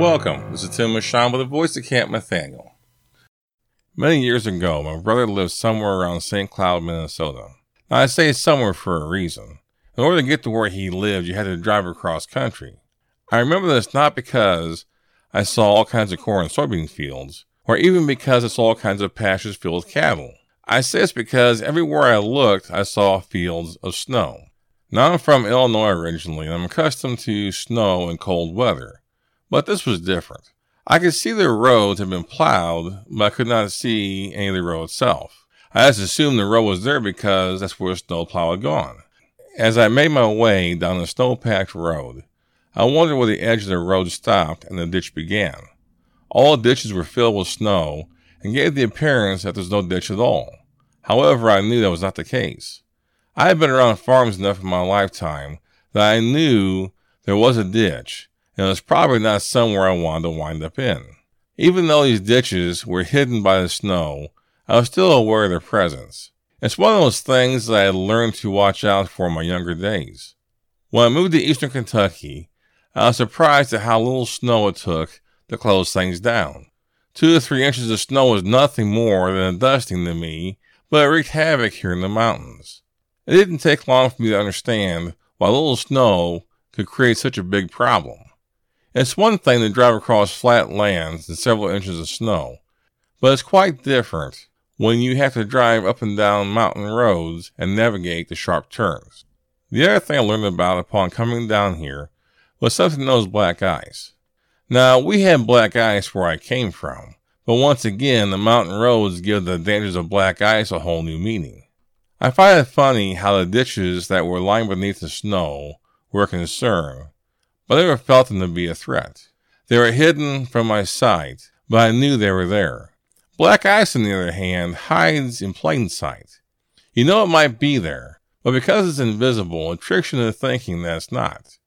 Welcome. This is Tim Mashon with the voice of Camp Nathanael. Many years ago, my brother lived somewhere around St. Cloud, Minnesota. Now, I say somewhere for a reason. In order to get to where he lived, you had to drive across country. I remember this not because I saw all kinds of corn and soybean fields, or even because I saw all kinds of pastures filled with cattle. I say this because everywhere I looked, I saw fields of snow. Now, I'm from Illinois originally, and I'm accustomed to snow and cold weather. But this was different. I could see the roads had been plowed, but I could not see any of the road itself. I just assumed the road was there because that's where the snowplow had gone. As I made my way down the snow-packed road, I wondered where the edge of the road stopped and the ditch began. All ditches were filled with snow and gave the appearance that there was no ditch at all. However, I knew that was not the case. I had been around farms enough in my lifetime that I knew there was a ditch and it was probably not somewhere I wanted to wind up in. Even though these ditches were hidden by the snow, I was still aware of their presence. It's one of those things that I had learned to watch out for in my younger days. When I moved to eastern Kentucky, I was surprised at how little snow it took to close things down. Two to three inches of snow was nothing more than a dusting to me, but it wreaked havoc here in the mountains. It didn't take long for me to understand why little snow could create such a big problem. It's one thing to drive across flat lands and several inches of snow, but it's quite different when you have to drive up and down mountain roads and navigate the sharp turns. The other thing I learned about upon coming down here was something known as black ice. Now, we had black ice where I came from, but once again, the mountain roads give the dangers of black ice a whole new meaning. I find it funny how the ditches that were lying beneath the snow were a concern, but I never felt them to be a threat. They were hidden from my sight, but I knew they were there. Black ice, on the other hand, hides in plain sight. You know it might be there, but because it's invisible, it tricks you into thinking that it's not.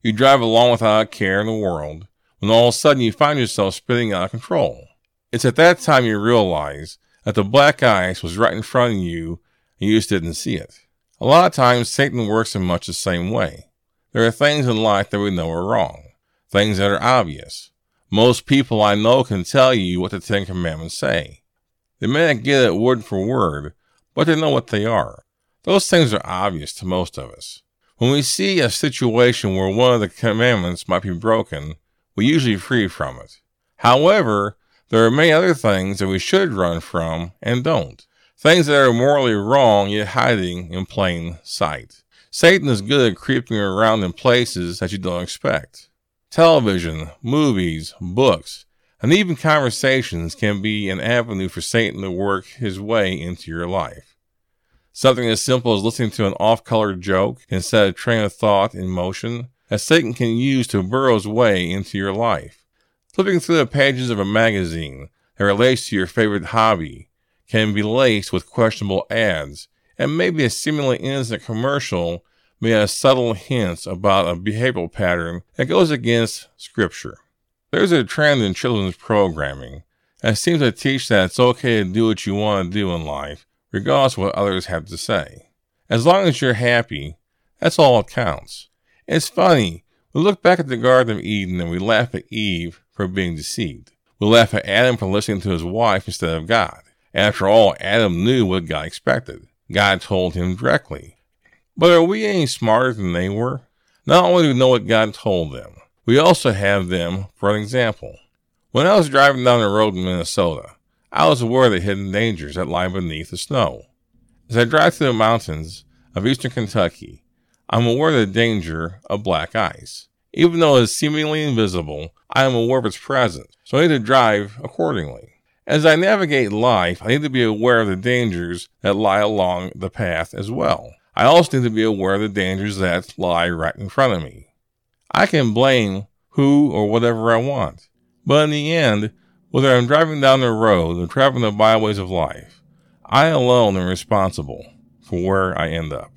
You drive along without a care in the world, when all of a sudden you find yourself spinning out of control. It's at that time you realize that the black ice was right in front of you and you just didn't see it. A lot of times Satan works in much the same way. There are things in life that we know are wrong, things that are obvious. Most people I know can tell you what the Ten Commandments say. They may not get it word for word, but they know what they are. Those things are obvious to most of us. When we see a situation where one of the commandments might be broken, we usually flee from it. However, there are many other things that we should run from and don't. Things that are morally wrong yet hiding in plain sight. Satan is good at creeping around in places that you don't expect. Television, movies, books, and even conversations can be an avenue for Satan to work his way into your life. Something as simple as listening to an off color joke can set a train of thought in motion that Satan can use to burrow his way into your life. Flipping through the pages of a magazine that relates to your favorite hobby can be laced with questionable ads and maybe a seemingly innocent commercial may have subtle hints about a behavioral pattern that goes against Scripture. There's a trend in children's programming that seems to teach that it's okay to do what you want to do in life, regardless of what others have to say. As long as you're happy, that's all that counts. It's funny, we look back at the Garden of Eden and we laugh at Eve for being deceived. We laugh at Adam for listening to his wife instead of God. After all, Adam knew what God expected. God told him directly. But are we any smarter than they were? Not only do we know what God told them, we also have them for an example. When I was driving down the road in Minnesota, I was aware of the hidden dangers that lie beneath the snow. As I drive through the mountains of eastern Kentucky, I'm aware of the danger of black ice. Even though it is seemingly invisible, I am aware of its presence, so I need to drive accordingly. As I navigate life, I need to be aware of the dangers that lie along the path as well. I also need to be aware of the dangers that lie right in front of me. I can blame who or whatever I want, but in the end, whether I'm driving down the road or traveling the byways of life, I alone am responsible for where I end up.